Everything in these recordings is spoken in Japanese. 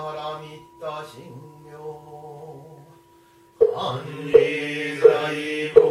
がらみった管理財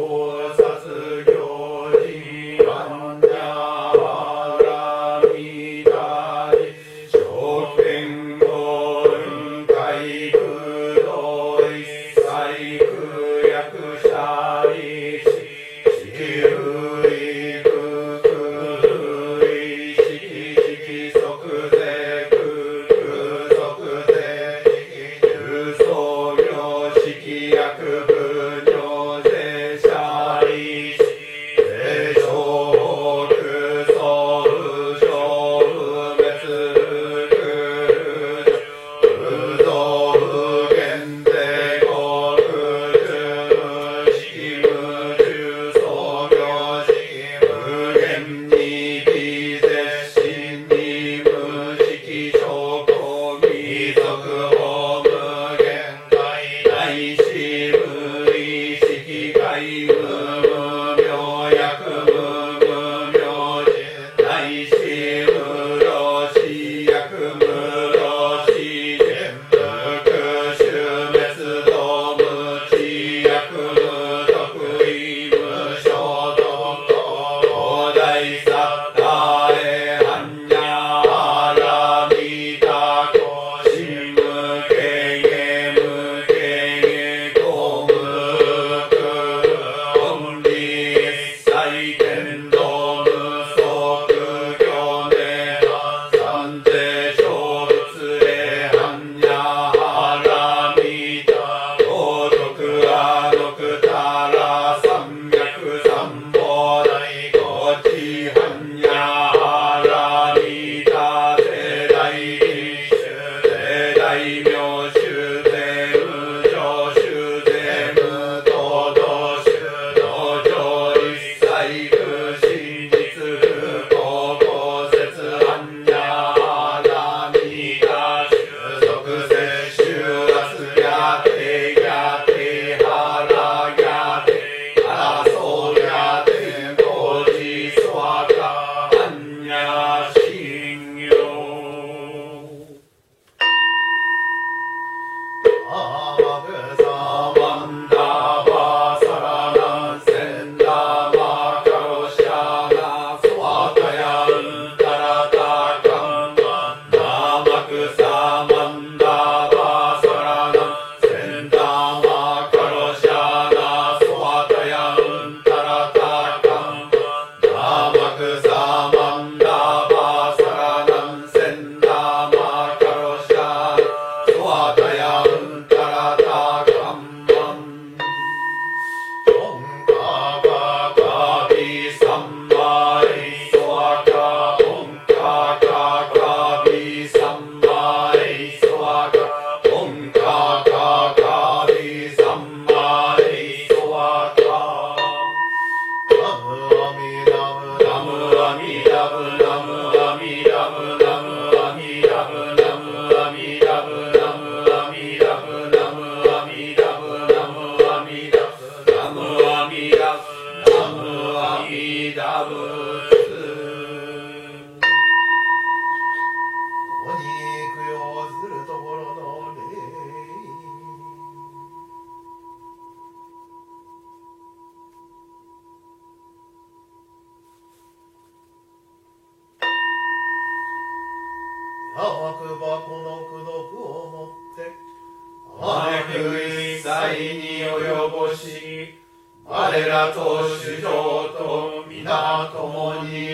あわくばこの苦毒をもってあまねく一切に及ぼし我らと主上と皆共に